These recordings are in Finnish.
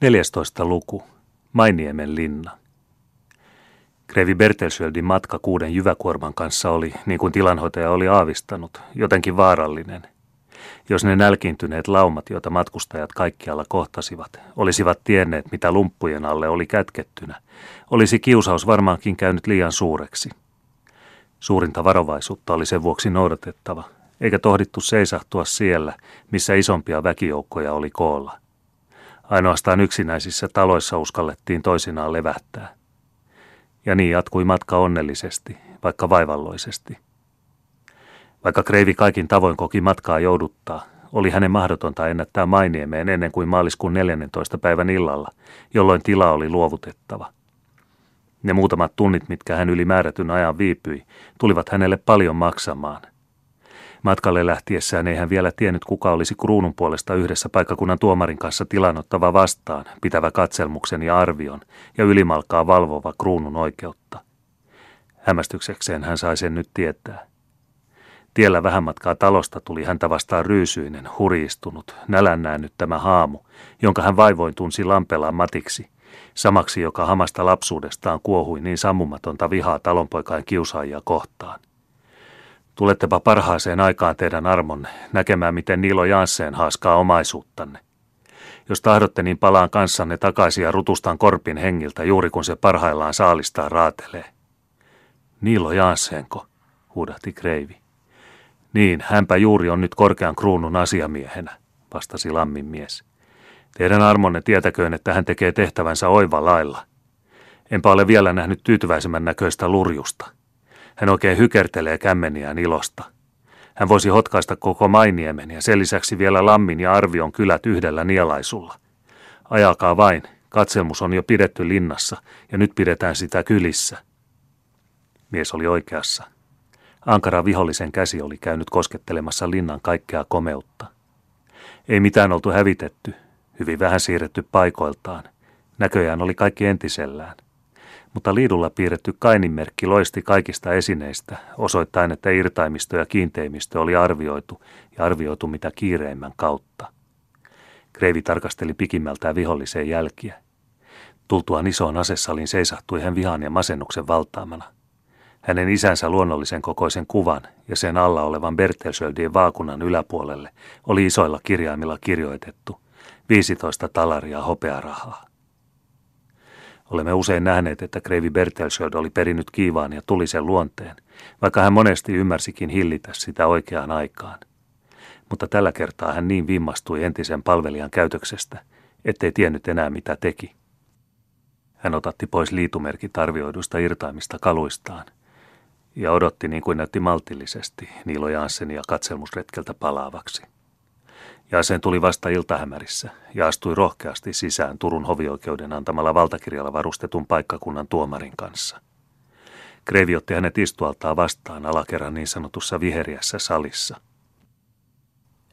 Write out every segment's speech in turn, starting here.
14. luku. Mainiemen linna. Krevi Bertelsöldin matka kuuden jyväkuorman kanssa oli, niin kuin tilanhoitaja oli aavistanut, jotenkin vaarallinen. Jos ne nälkiintyneet laumat, joita matkustajat kaikkialla kohtasivat, olisivat tienneet, mitä lumppujen alle oli kätkettynä, olisi kiusaus varmaankin käynyt liian suureksi. Suurinta varovaisuutta oli sen vuoksi noudatettava, eikä tohdittu seisahtua siellä, missä isompia väkijoukkoja oli koolla – Ainoastaan yksinäisissä taloissa uskallettiin toisinaan levähtää. Ja niin jatkui matka onnellisesti, vaikka vaivalloisesti. Vaikka Kreivi kaikin tavoin koki matkaa jouduttaa, oli hänen mahdotonta ennättää Mainiemeen ennen kuin maaliskuun 14. päivän illalla, jolloin tila oli luovutettava. Ne muutamat tunnit, mitkä hän yli määrätyn ajan viipyi, tulivat hänelle paljon maksamaan – Matkalle lähtiessään ei hän vielä tiennyt, kuka olisi kruunun puolesta yhdessä paikkakunnan tuomarin kanssa tilanottava vastaan, pitävä katselmuksen ja arvion ja ylimalkaa valvova kruunun oikeutta. Hämmästyksekseen hän sai sen nyt tietää. Tiellä vähän matkaa talosta tuli häntä vastaan ryysyinen, hurjistunut, nälännäännyttämä haamu, jonka hän vaivoin tunsi lampelaan matiksi, samaksi joka hamasta lapsuudestaan kuohui niin sammumatonta vihaa talonpoikain kiusaajia kohtaan. Tulettepa parhaaseen aikaan teidän armonne, näkemään miten Niilo Jansseen haaskaa omaisuuttanne. Jos tahdotte, niin palaan kanssanne takaisin ja rutustan korpin hengiltä juuri kun se parhaillaan saalistaa raatelee. Niilo Jansseenko, huudahti Kreivi. Niin, hänpä juuri on nyt korkean kruunun asiamiehenä, vastasi lammin mies. Teidän armonne tietäköön, että hän tekee tehtävänsä oiva lailla. Enpä ole vielä nähnyt tyytyväisemmän näköistä lurjusta. Hän oikein hykertelee kämmeniään ilosta. Hän voisi hotkaista koko Mainiemen ja sen lisäksi vielä Lammin ja Arvion kylät yhdellä nielaisulla. Ajakaa vain, katselmus on jo pidetty linnassa ja nyt pidetään sitä kylissä. Mies oli oikeassa. Ankara vihollisen käsi oli käynyt koskettelemassa linnan kaikkea komeutta. Ei mitään oltu hävitetty, hyvin vähän siirretty paikoiltaan. Näköjään oli kaikki entisellään – mutta liidulla piirretty kaininmerkki loisti kaikista esineistä, osoittain, että irtaimisto ja kiinteimistö oli arvioitu ja arvioitu mitä kiireimmän kautta. Kreivi tarkasteli pikimmältään viholliseen jälkiä. Tultuaan isoon asesalin seisahtui hän vihan ja masennuksen valtaamana. Hänen isänsä luonnollisen kokoisen kuvan ja sen alla olevan Bertelsöldien vaakunan yläpuolelle oli isoilla kirjaimilla kirjoitettu 15 talaria hopearahaa. Olemme usein nähneet, että Kreivi Bertelsöld oli perinnyt kiivaan ja tulisen luonteen, vaikka hän monesti ymmärsikin hillitä sitä oikeaan aikaan. Mutta tällä kertaa hän niin vimmastui entisen palvelijan käytöksestä, ettei tiennyt enää mitä teki. Hän otatti pois liitumerkit arvioidusta irtaimista kaluistaan ja odotti niin kuin näytti maltillisesti Niilo Janssenia katselmusretkeltä palaavaksi. Jaaseen tuli vasta iltahämärissä ja astui rohkeasti sisään Turun hovioikeuden antamalla valtakirjalla varustetun paikkakunnan tuomarin kanssa. Kreivi otti hänet istualtaan vastaan alakerran niin sanotussa viheriässä salissa.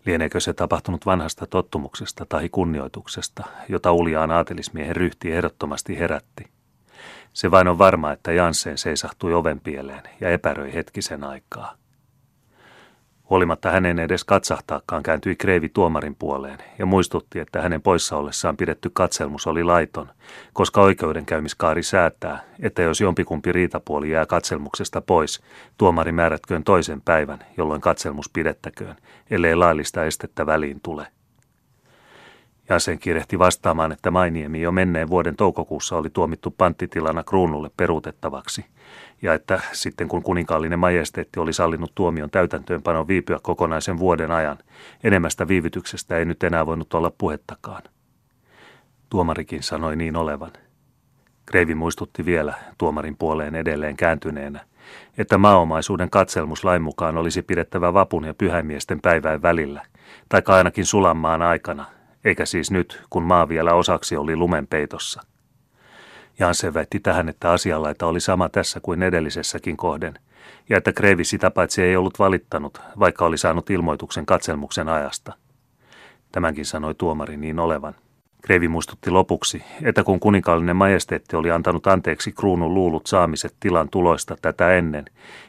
Lieneekö se tapahtunut vanhasta tottumuksesta tai kunnioituksesta, jota uljaan aatelismiehen ryhti ehdottomasti herätti? Se vain on varma, että Jansseen seisahtui oven pieleen ja epäröi hetkisen aikaa. Huolimatta hänen edes katsahtaakaan kääntyi Kreivi tuomarin puoleen ja muistutti, että hänen poissa ollessaan pidetty katselmus oli laiton, koska oikeudenkäymiskaari säätää, että jos jompikumpi riitapuoli jää katselmuksesta pois, tuomari määrätköön toisen päivän, jolloin katselmus pidettäköön, ellei laillista estettä väliin tule. Jansen kirehti vastaamaan, että Mainiemi jo menneen vuoden toukokuussa oli tuomittu panttitilana kruunulle peruutettavaksi – ja että sitten kun kuninkaallinen majesteetti oli sallinut tuomion täytäntöönpanon viipyä kokonaisen vuoden ajan, enemmästä viivytyksestä ei nyt enää voinut olla puhettakaan. Tuomarikin sanoi niin olevan. Kreivi muistutti vielä, tuomarin puoleen edelleen kääntyneenä, että maaomaisuuden katselmus lain mukaan olisi pidettävä vapun ja pyhäimiesten päivän välillä, tai ainakin sulanmaan aikana, eikä siis nyt, kun maa vielä osaksi oli lumenpeitossa – Jansen väitti tähän, että asianlaita oli sama tässä kuin edellisessäkin kohden, ja että Kreivi sitä paitsi ei ollut valittanut, vaikka oli saanut ilmoituksen katselmuksen ajasta. Tämänkin sanoi tuomari niin olevan. Kreivi muistutti lopuksi, että kun kuninkaallinen majesteetti oli antanut anteeksi kruunun luulut saamiset tilan tuloista tätä ennen,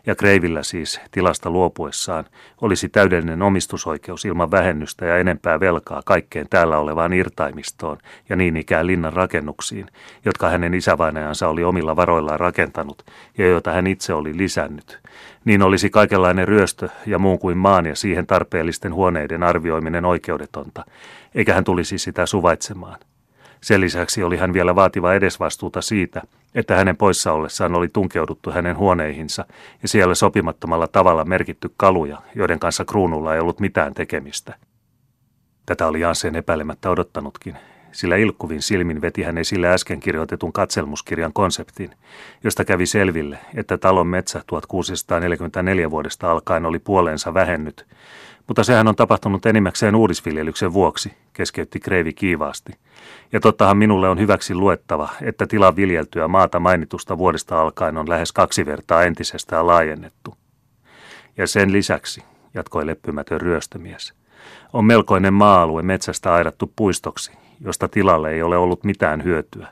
ja Kreivillä siis tilasta luopuessaan olisi täydellinen omistusoikeus ilman vähennystä ja enempää velkaa kaikkeen täällä olevaan irtaimistoon ja niin ikään linnan rakennuksiin, jotka hänen isävainajansa oli omilla varoillaan rakentanut ja joita hän itse oli lisännyt, niin olisi kaikenlainen ryöstö ja muun kuin maan ja siihen tarpeellisten huoneiden arvioiminen oikeudetonta, eikä hän tulisi sitä suvaitsemaan. Sen lisäksi oli hän vielä vaativa edesvastuuta siitä, että hänen poissa ollessaan oli tunkeuduttu hänen huoneihinsa ja siellä sopimattomalla tavalla merkitty kaluja, joiden kanssa kruunulla ei ollut mitään tekemistä. Tätä oli Jansen epäilemättä odottanutkin, sillä ilkkuvin silmin veti hän esille äsken kirjoitetun katselmuskirjan konseptin, josta kävi selville, että talon metsä 1644 vuodesta alkaen oli puoleensa vähennyt, mutta sehän on tapahtunut enimmäkseen uudisviljelyksen vuoksi, keskeytti Kreivi kiivaasti. Ja tottahan minulle on hyväksi luettava, että tilan viljeltyä maata mainitusta vuodesta alkaen on lähes kaksi vertaa entisestään laajennettu. Ja sen lisäksi, jatkoi leppymätön ryöstömies, on melkoinen maa-alue metsästä aidattu puistoksi, josta tilalle ei ole ollut mitään hyötyä,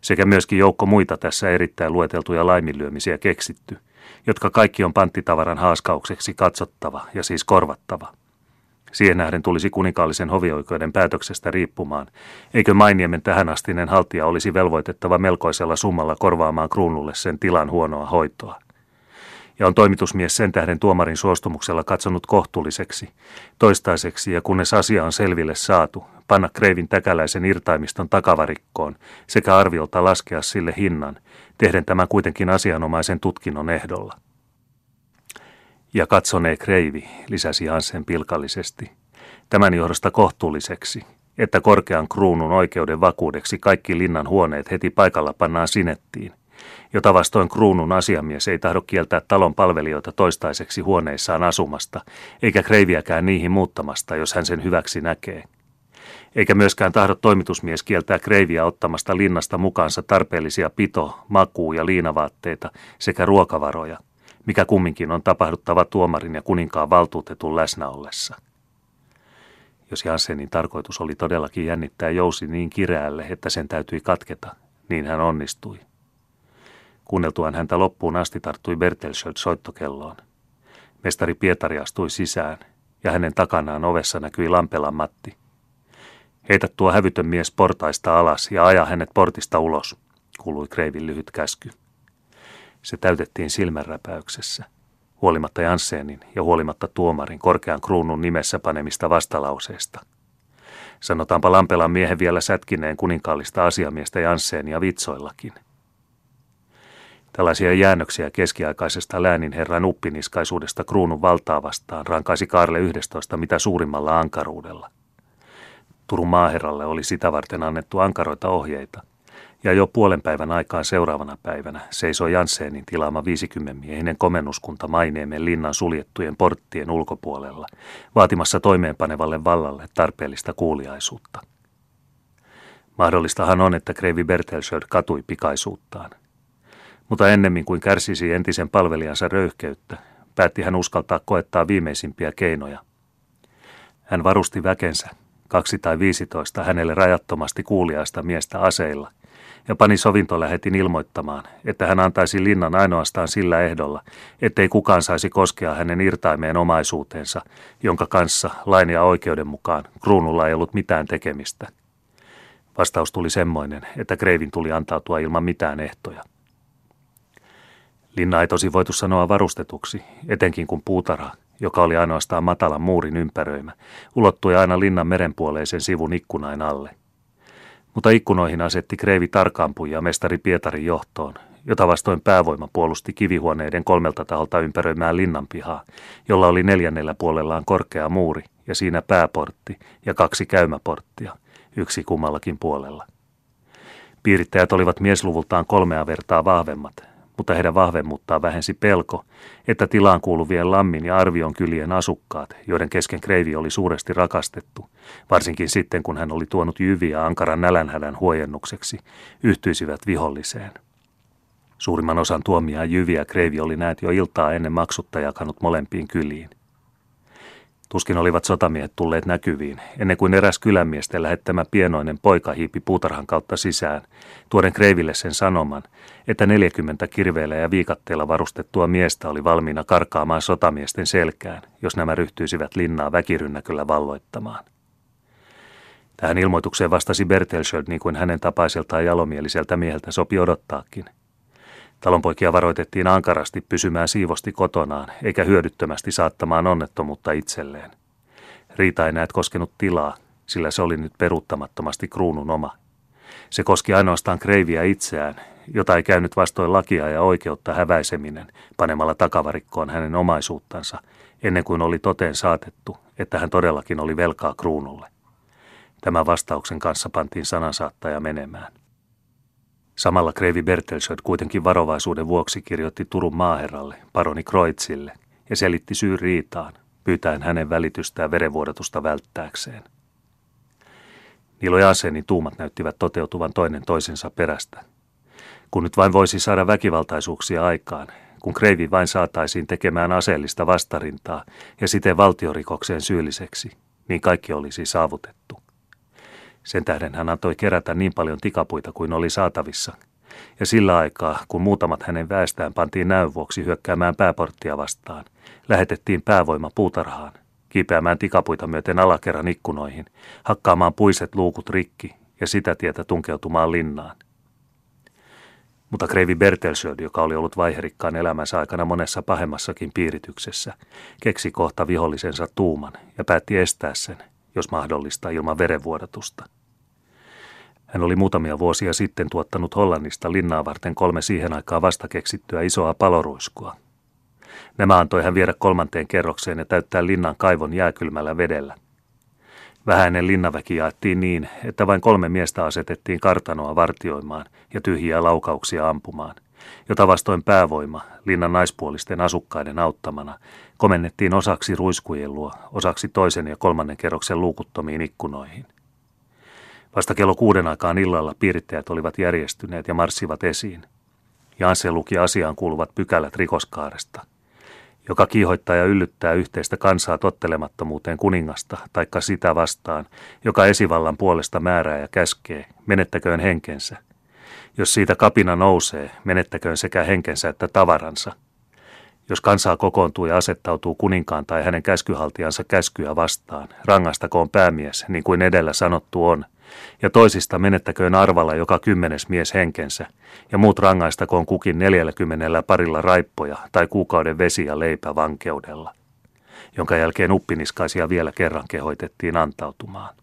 sekä myöskin joukko muita tässä erittäin lueteltuja laiminlyömisiä keksitty, jotka kaikki on panttitavaran haaskaukseksi katsottava ja siis korvattava. Siihen nähden tulisi kuninkaallisen hovioikeuden päätöksestä riippumaan, eikö Mainiemen tähänastinen haltija olisi velvoitettava melkoisella summalla korvaamaan kruunulle sen tilan huonoa hoitoa ja on toimitusmies sen tähden tuomarin suostumuksella katsonut kohtuulliseksi, toistaiseksi ja kunnes asia on selville saatu, panna Kreivin täkäläisen irtaimiston takavarikkoon sekä arviolta laskea sille hinnan, tehden tämän kuitenkin asianomaisen tutkinnon ehdolla. Ja katsonee Kreivi, lisäsi Hansen pilkallisesti, tämän johdosta kohtuulliseksi, että korkean kruunun oikeuden vakuudeksi kaikki linnan huoneet heti paikalla pannaan sinettiin, jota vastoin kruunun asiamies ei tahdo kieltää talon palvelijoita toistaiseksi huoneissaan asumasta, eikä kreiviäkään niihin muuttamasta, jos hän sen hyväksi näkee. Eikä myöskään tahdo toimitusmies kieltää kreiviä ottamasta linnasta mukaansa tarpeellisia pito-, makuu- ja liinavaatteita sekä ruokavaroja, mikä kumminkin on tapahduttava tuomarin ja kuninkaan valtuutetun läsnä ollessa. Jos Jansenin tarkoitus oli todellakin jännittää jousi niin kireälle, että sen täytyi katketa, niin hän onnistui. Kuunneltuaan häntä loppuun asti tarttui Bertelsöld soittokelloon. Mestari Pietari astui sisään, ja hänen takanaan ovessa näkyi Lampelan Matti. Heitä tuo hävytön mies portaista alas ja aja hänet portista ulos, kuului Kreivin lyhyt käsky. Se täytettiin silmänräpäyksessä, huolimatta Janssenin ja huolimatta tuomarin korkean kruunun nimessä panemista vastalauseesta. Sanotaanpa Lampelan miehen vielä sätkineen kuninkaallista asiamiestä Janssenia vitsoillakin – Tällaisia jäännöksiä keskiaikaisesta lääninherran uppiniskaisuudesta kruunun valtaa vastaan rankaisi Karle 11 mitä suurimmalla ankaruudella. Turun maaherralle oli sitä varten annettu ankaroita ohjeita, ja jo puolen päivän aikaan seuraavana päivänä seisoi Jansseenin tilaama 50-miehinen komennuskunta Mainiemen linnan suljettujen porttien ulkopuolella, vaatimassa toimeenpanevalle vallalle tarpeellista kuuliaisuutta. Mahdollistahan on, että Kreivi Bertelsöld katui pikaisuuttaan – mutta ennemmin kuin kärsisi entisen palvelijansa röyhkeyttä, päätti hän uskaltaa koettaa viimeisimpiä keinoja. Hän varusti väkensä, kaksi tai viisitoista hänelle rajattomasti kuuliaista miestä aseilla, ja pani sovintolähetin ilmoittamaan, että hän antaisi linnan ainoastaan sillä ehdolla, ettei kukaan saisi koskea hänen irtaimeen omaisuutensa, jonka kanssa lain ja oikeuden mukaan kruunulla ei ollut mitään tekemistä. Vastaus tuli semmoinen, että Kreivin tuli antautua ilman mitään ehtoja. Linna ei tosi voitu sanoa varustetuksi, etenkin kun puutara, joka oli ainoastaan matalan muurin ympäröimä, ulottui aina linnan merenpuoleisen sivun ikkunain alle. Mutta ikkunoihin asetti Kreivi tarkaampuja mestari Pietarin johtoon, jota vastoin päävoima puolusti kivihuoneiden kolmelta taholta ympäröimään linnanpihaa, jolla oli neljännellä puolellaan korkea muuri ja siinä pääportti ja kaksi käymäporttia, yksi kummallakin puolella. Piirittäjät olivat miesluvultaan kolmea vertaa vahvemmat, mutta heidän vahvemmuuttaan vähensi pelko, että tilaan kuuluvien Lammin ja Arvion kylien asukkaat, joiden kesken Kreivi oli suuresti rakastettu, varsinkin sitten kun hän oli tuonut jyviä ankaran nälänhädän huojennukseksi, yhtyisivät viholliseen. Suurimman osan tuomia jyviä Kreivi oli näet jo iltaa ennen maksutta jakanut molempiin kyliin. Tuskin olivat sotamiehet tulleet näkyviin, ennen kuin eräs kylämiesten lähettämä pienoinen poika hiipi puutarhan kautta sisään, tuoden Kreiville sen sanoman, että 40 kirveellä ja viikatteella varustettua miestä oli valmiina karkaamaan sotamiesten selkään, jos nämä ryhtyisivät linnaa väkirynnäköllä valloittamaan. Tähän ilmoitukseen vastasi Bertelsöld niin kuin hänen tapaiseltaan jalomieliseltä mieheltä sopi odottaakin. Talonpoikia varoitettiin ankarasti pysymään siivosti kotonaan, eikä hyödyttömästi saattamaan onnettomuutta itselleen. Riita ei näet koskenut tilaa, sillä se oli nyt peruuttamattomasti kruunun oma. Se koski ainoastaan kreiviä itseään, jota ei käynyt vastoin lakia ja oikeutta häväiseminen panemalla takavarikkoon hänen omaisuuttansa, ennen kuin oli toteen saatettu, että hän todellakin oli velkaa kruunulle. Tämän vastauksen kanssa pantiin sanansaattaja menemään. Samalla Kreivi Bertelsöd kuitenkin varovaisuuden vuoksi kirjoitti Turun maaherralle, paroni Kreutzille, ja selitti syyn riitaan, pyytäen hänen välitystään verenvuodatusta välttääkseen. Nilo ja Asenin tuumat näyttivät toteutuvan toinen toisensa perästä. Kun nyt vain voisi saada väkivaltaisuuksia aikaan, kun Kreivi vain saataisiin tekemään aseellista vastarintaa ja siten valtiorikokseen syylliseksi, niin kaikki olisi saavutettu. Sen tähden hän antoi kerätä niin paljon tikapuita kuin oli saatavissa. Ja sillä aikaa, kun muutamat hänen väestään pantiin näyn vuoksi hyökkäämään pääporttia vastaan, lähetettiin päävoima puutarhaan, kiipeämään tikapuita myöten alakerran ikkunoihin, hakkaamaan puiset luukut rikki ja sitä tietä tunkeutumaan linnaan. Mutta Kreivi Bertelsöld, joka oli ollut vaiherikkaan elämänsä aikana monessa pahemmassakin piirityksessä, keksi kohta vihollisensa tuuman ja päätti estää sen, jos mahdollista ilman verenvuodatusta – hän oli muutamia vuosia sitten tuottanut Hollannista linnaa varten kolme siihen aikaan vasta keksittyä isoa paloruiskua. Nämä antoi hän viedä kolmanteen kerrokseen ja täyttää linnan kaivon jääkylmällä vedellä. Vähäinen linnaväki jaettiin niin, että vain kolme miestä asetettiin kartanoa vartioimaan ja tyhjiä laukauksia ampumaan, jota vastoin päävoima, linnan naispuolisten asukkaiden auttamana, komennettiin osaksi ruiskujen luo, osaksi toisen ja kolmannen kerroksen luukuttomiin ikkunoihin. Vasta kello kuuden aikaan illalla piirittäjät olivat järjestyneet ja marssivat esiin. Jansse luki asiaan kuuluvat pykälät rikoskaaresta, joka kiihoittaa ja yllyttää yhteistä kansaa tottelemattomuuteen kuningasta, taikka sitä vastaan, joka esivallan puolesta määrää ja käskee, menettäköön henkensä. Jos siitä kapina nousee, menettäköön sekä henkensä että tavaransa. Jos kansaa kokoontuu ja asettautuu kuninkaan tai hänen käskyhaltijansa käskyä vastaan, rangastakoon päämies, niin kuin edellä sanottu on – ja toisista menettäköön arvalla joka kymmenes mies henkensä, ja muut rangaistakoon kukin neljälläkymmenellä parilla raippoja tai kuukauden vesi ja leipä vankeudella, jonka jälkeen uppiniskaisia vielä kerran kehoitettiin antautumaan.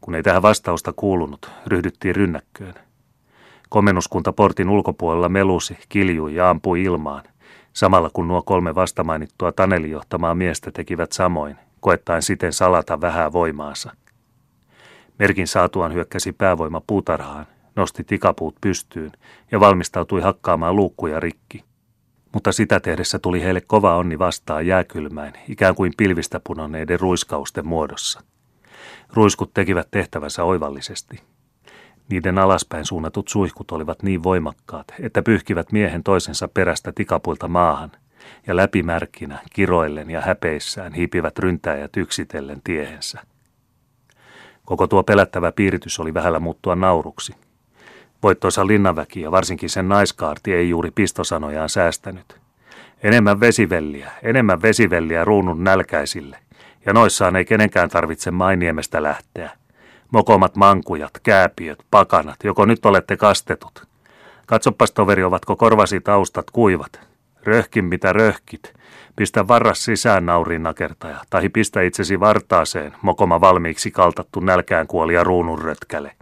Kun ei tähän vastausta kuulunut, ryhdyttiin rynnäkköön. Komennuskunta portin ulkopuolella melusi, kiljui ja ampui ilmaan, samalla kun nuo kolme vastamainittua Taneli johtamaa miestä tekivät samoin, koettaen siten salata vähää voimaansa – Merkin saatuaan hyökkäsi päävoima puutarhaan, nosti tikapuut pystyyn ja valmistautui hakkaamaan luukkuja rikki. Mutta sitä tehdessä tuli heille kova onni vastaan jääkylmäin, ikään kuin pilvistä punonneiden ruiskausten muodossa. Ruiskut tekivät tehtävänsä oivallisesti. Niiden alaspäin suunnatut suihkut olivat niin voimakkaat, että pyyhkivät miehen toisensa perästä tikapuilta maahan, ja läpimärkkinä, kiroillen ja häpeissään hiipivät ryntäjät yksitellen tiehensä. Koko tuo pelättävä piiritys oli vähällä muuttua nauruksi. Voittoisa linnanväki ja varsinkin sen naiskaarti ei juuri pistosanojaan säästänyt. Enemmän vesivelliä, enemmän vesivelliä ruunun nälkäisille. Ja noissaan ei kenenkään tarvitse mainiemestä lähteä. Mokomat mankujat, kääpiöt, pakanat, joko nyt olette kastetut. Katsopas toveri, ovatko korvasi taustat kuivat. Röhkin mitä röhkit. Pistä varras sisään nauriin nakertaja, tahi pistä itsesi vartaaseen, mokoma valmiiksi kaltattu nälkään kuolia ruunun rötkäle.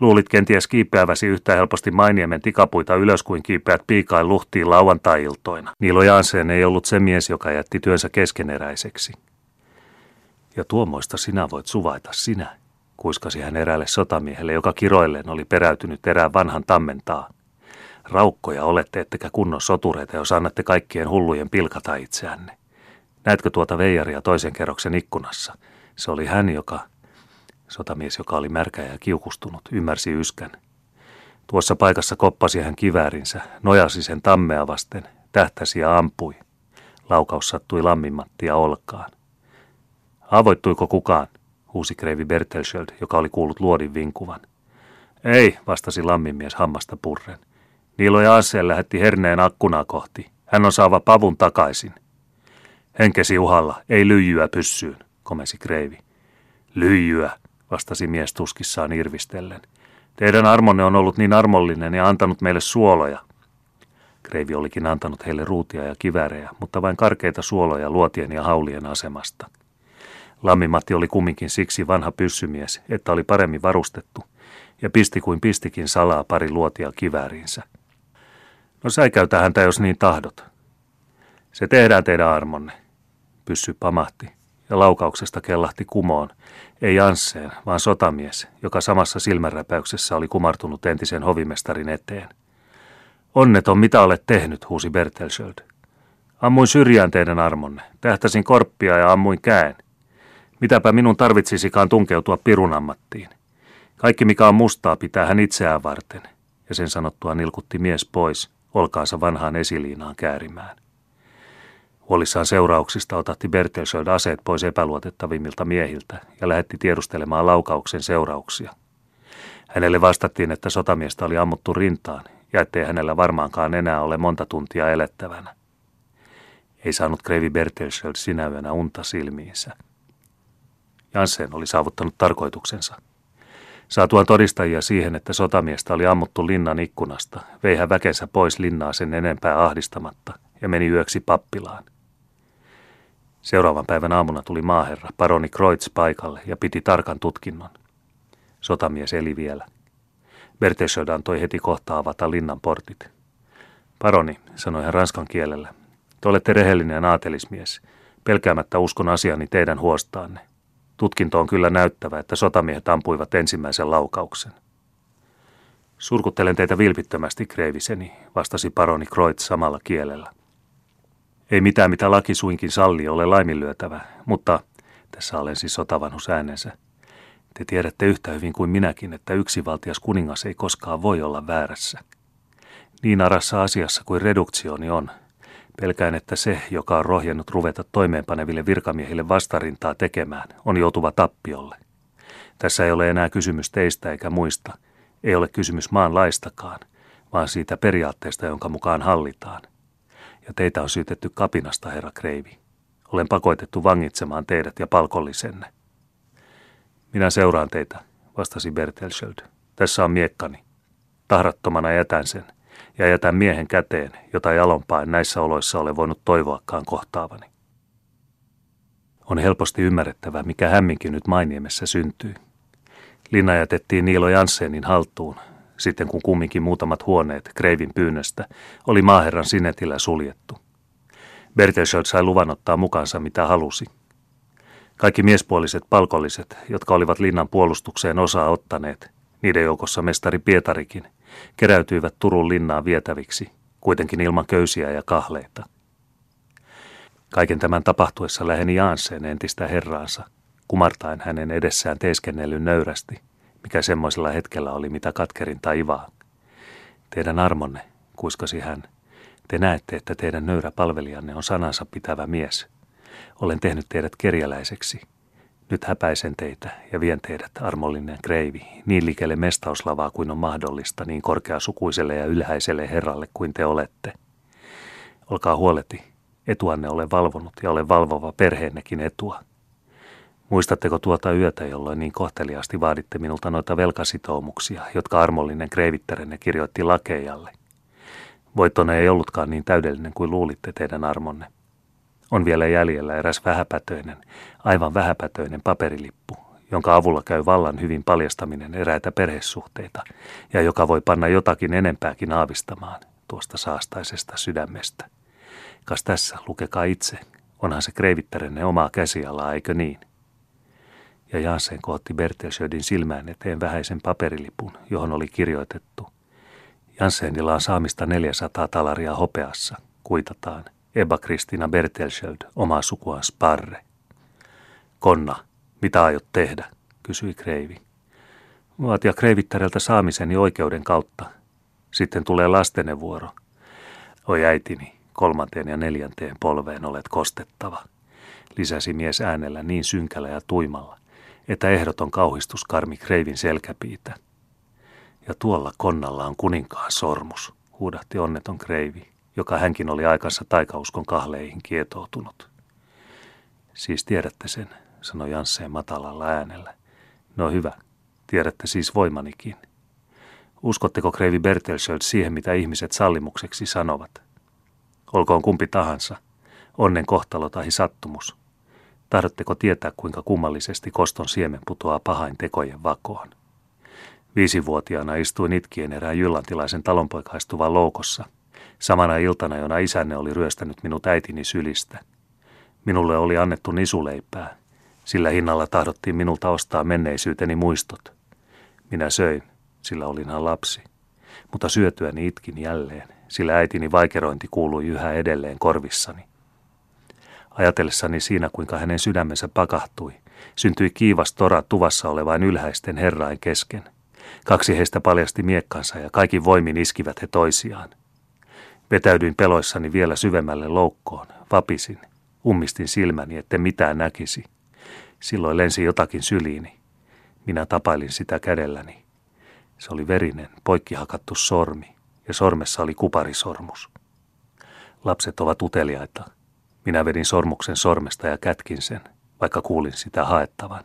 Luulit kenties kiipeäväsi yhtä helposti mainiemen tikapuita ylös kuin kiipeät piikain luhtiin lauantai-iltoina. Niilo Jansen ei ollut se mies, joka jätti työnsä keskeneräiseksi. Ja tuommoista sinä voit suvaita sinä, kuiskasi hän eräälle sotamiehelle, joka kiroilleen oli peräytynyt erään vanhan tammentaa. Raukkoja olette ettekä kunnon sotureita, jos annatte kaikkien hullujen pilkata itseänne. Näetkö tuota veijaria toisen kerroksen ikkunassa? Se oli hän, joka, sotamies, joka oli märkä ja kiukustunut, ymmärsi yskän. Tuossa paikassa koppasi hän kiväärinsä, nojasi sen tammea vasten, tähtäsi ja ampui. Laukaus sattui lamminmattia olkaan. Avoittuiko kukaan? huusi kreivi Bertelsköld, joka oli kuullut luodin vinkuvan. Ei, vastasi lamminmies hammasta purren. Niilo ja Ansel lähetti herneen akkunaa kohti. Hän on saava pavun takaisin. Henkesi uhalla, ei lyijyä pyssyyn, komesi kreivi. Lyijyä, vastasi mies tuskissaan irvistellen. Teidän armonne on ollut niin armollinen ja antanut meille suoloja. Kreivi olikin antanut heille ruutia ja kivärejä, mutta vain karkeita suoloja luotien ja haulien asemasta. Lammimatti oli kumminkin siksi vanha pyssymies, että oli paremmin varustettu, ja pisti kuin pistikin salaa pari luotia kivääriinsä. No säikäytä häntä, jos niin tahdot. Se tehdään teidän armonne. Pyssy pamahti, ja laukauksesta kellahti kumoon, ei Jansseen, vaan sotamies, joka samassa silmänräpäyksessä oli kumartunut entisen hovimestarin eteen. Onneton, mitä olet tehnyt, huusi Bertelsköld. Ammuin syrjään teidän armonne, tähtäsin korppia ja ammuin käen. Mitäpä minun tarvitsisikaan tunkeutua pirun ammattiin. Kaikki mikä on mustaa pitää hän itseään varten. Ja sen sanottua nilkutti mies pois, olkaansa vanhaan esiliinaan käärimään. Huolissaan seurauksista otatti Bertelsköld aseet pois epäluotettavimmilta miehiltä ja lähetti tiedustelemaan laukauksen seurauksia. Hänelle vastattiin, että sotamiestä oli ammuttu rintaan ja ettei hänellä varmaankaan enää ole monta tuntia elettävänä. Ei saanut Kreivi Bertelsköld sinä yönä unta silmiinsä. Janssen oli saavuttanut tarkoituksensa. Saatuaan todistajia siihen, että sotamiestä oli ammuttu linnan ikkunasta, vei hän väkensä pois linnaa sen enempää ahdistamatta ja meni yöksi pappilaan. Seuraavan päivän aamuna tuli maaherra, paroni Kreutz paikalle ja piti tarkan tutkinnon. Sotamies eli vielä. Bertesöd antoi heti kohta avata linnan portit. Paroni, sanoi hän ranskan kielellä, te olette rehellinen aatelismies, pelkäämättä uskon asiani teidän huostaanne. Tutkinto on kyllä näyttävä, että sotamiehet ampuivat ensimmäisen laukauksen. Surkuttelen teitä vilpittömästi, kreiviseni, vastasi paroni Kreutz samalla kielellä. Ei mitään, mitä laki suinkin salli, ole laiminlyötävä, mutta, tässä olen siis sotavanhus äänensä, te tiedätte yhtä hyvin kuin minäkin, että yksivaltias kuningas ei koskaan voi olla väärässä. Niin arassa asiassa kuin reduktioni on, pelkään, että se, joka on rohjennut ruveta toimeenpaneville virkamiehille vastarintaa tekemään, on joutuva tappiolle. Tässä ei ole enää kysymys teistä eikä muista, ei ole kysymys maan laistakaan, vaan siitä periaatteesta, jonka mukaan hallitaan – ja teitä on syytetty kapinasta, herra Kreivi. Olen pakotettu vangitsemaan teidät ja palkollisenne. Minä seuraan teitä, vastasi Bertelsköld. Tässä on miekkani. Tahrattomana jätän sen, ja jätän miehen käteen, jota jalompaan näissä oloissa ole voinut toivoakaan kohtaavani. On helposti ymmärrettävä, mikä hämminkin nyt Mainiemessä syntyy. Linna jätettiin Niilo Janssenin haltuun, sitten kun kumminkin muutamat huoneet Kreivin pyynnöstä oli maaherran sinetillä suljettu. Bertelsköld sai luvan ottaa mukaansa mitä halusi. Kaikki miespuoliset palkolliset, jotka olivat linnan puolustukseen osaa ottaneet, niiden joukossa mestari Pietarikin, keräytyivät Turun linnaan vietäviksi, kuitenkin ilman köysiä ja kahleita. Kaiken tämän tapahtuessa läheni Jaanseen entistä herraansa, kumartaen hänen edessään teeskennellyn nöyrästi – mikä semmoisella hetkellä oli mitä katkerin ivaa. Teidän armonne, kuiskasi hän. Te näette, että teidän nöyrä palvelijanne on sanansa pitävä mies. Olen tehnyt teidät kerjäläiseksi. Nyt häpäisen teitä ja vien teidät, armollinen kreivi, niin likelle mestauslavaa kuin on mahdollista, niin korkeasukuiselle ja ylhäiselle herralle kuin te olette. Olkaa huoleti, etuanne olen valvonut ja olen valvova perheennekin etua. Muistatteko tuota yötä, jolloin niin kohteliaasti vaaditte minulta noita velkasitoumuksia, jotka armollinen kreivitterenne kirjoitti lakeijalle? Voittonne ei ollutkaan niin täydellinen kuin luulitte teidän armonne. On vielä jäljellä eräs vähäpätöinen, aivan vähäpätöinen paperilippu, jonka avulla käy vallan hyvin paljastaminen eräitä perhesuhteita ja joka voi panna jotakin enempääkin aavistamaan tuosta saastaisesta sydämestä. Kas tässä, lukekaa itse, onhan se kreivitterenne omaa käsialaa, eikö niin? ja Jansen kohotti Bertelsödin silmään eteen vähäisen paperilipun, johon oli kirjoitettu. Janssenilla on saamista 400 talaria hopeassa, kuitataan. Eba Kristina Bertelsöld, oma sukuaan Sparre. Konna, mitä aiot tehdä, kysyi Kreivi. Vaatia Kreivittäreltä saamiseni oikeuden kautta. Sitten tulee lastenne vuoro. Oi äitini, kolmanteen ja neljänteen polveen olet kostettava, lisäsi mies äänellä niin synkällä ja tuimalla, että ehdoton kauhistus karmi Kreivin selkäpiitä. Ja tuolla konnalla on kuninkaan sormus, huudahti onneton Kreivi, joka hänkin oli aikansa taikauskon kahleihin kietoutunut. Siis tiedätte sen, sanoi Jansseen matalalla äänellä. No hyvä, tiedätte siis voimanikin. Uskotteko Kreivi Bertelsöld siihen, mitä ihmiset sallimukseksi sanovat? Olkoon kumpi tahansa, onnen kohtalo tai sattumus. Tahdotteko tietää, kuinka kummallisesti koston siemen putoaa pahain tekojen vakoon? Viisivuotiaana istuin itkien erään jyllantilaisen talonpoikaistuvan loukossa, samana iltana, jona isänne oli ryöstänyt minut äitini sylistä. Minulle oli annettu nisuleipää, sillä hinnalla tahdottiin minulta ostaa menneisyyteni muistot. Minä söin, sillä olinhan lapsi. Mutta syötyäni itkin jälleen, sillä äitini vaikerointi kuului yhä edelleen korvissani. Ajatellessani siinä, kuinka hänen sydämensä pakahtui, syntyi kiivas tora tuvassa olevain ylhäisten herrain kesken. Kaksi heistä paljasti miekkansa ja kaikki voimin iskivät he toisiaan. Vetäydyin peloissani vielä syvemmälle loukkoon, vapisin, ummistin silmäni, etten mitään näkisi. Silloin lensi jotakin syliini. Minä tapailin sitä kädelläni. Se oli verinen, poikkihakattu sormi, ja sormessa oli kuparisormus. Lapset ovat uteliaita. Minä vedin sormuksen sormesta ja kätkin sen, vaikka kuulin sitä haettavan.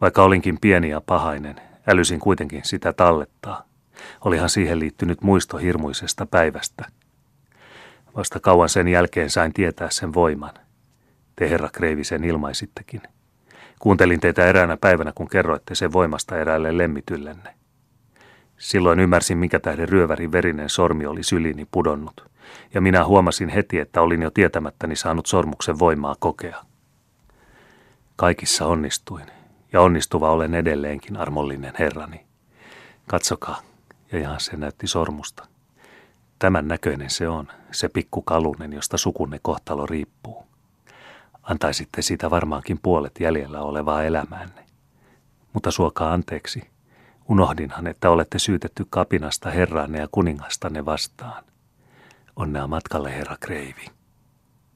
Vaikka olinkin pieni ja pahainen, älysin kuitenkin sitä tallettaa. Olihan siihen liittynyt muisto hirmuisesta päivästä. Vasta kauan sen jälkeen sain tietää sen voiman. Te herra Kreivi sen ilmaisittekin. Kuuntelin teitä eräänä päivänä, kun kerroitte sen voimasta eräälle lemmityllenne. Silloin ymmärsin, mikä tähden ryövärin verinen sormi oli sylini pudonnut, ja minä huomasin heti, että olin jo tietämättäni saanut sormuksen voimaa kokea. Kaikissa onnistuin, ja onnistuva olen edelleenkin, armollinen herrani. Katsokaa, ja se näytti sormusta. Tämän näköinen se on, se pikku kalunen, josta sukunne kohtalo riippuu. Antaisitte siitä varmaankin puolet jäljellä olevaa elämäänne. Mutta suokaa anteeksi, Unohdinhan, että olette syytetty kapinasta herraanne ja kuningastanne vastaan. Onnea matkalle, herra Kreivi.